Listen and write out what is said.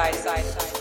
side, side, side.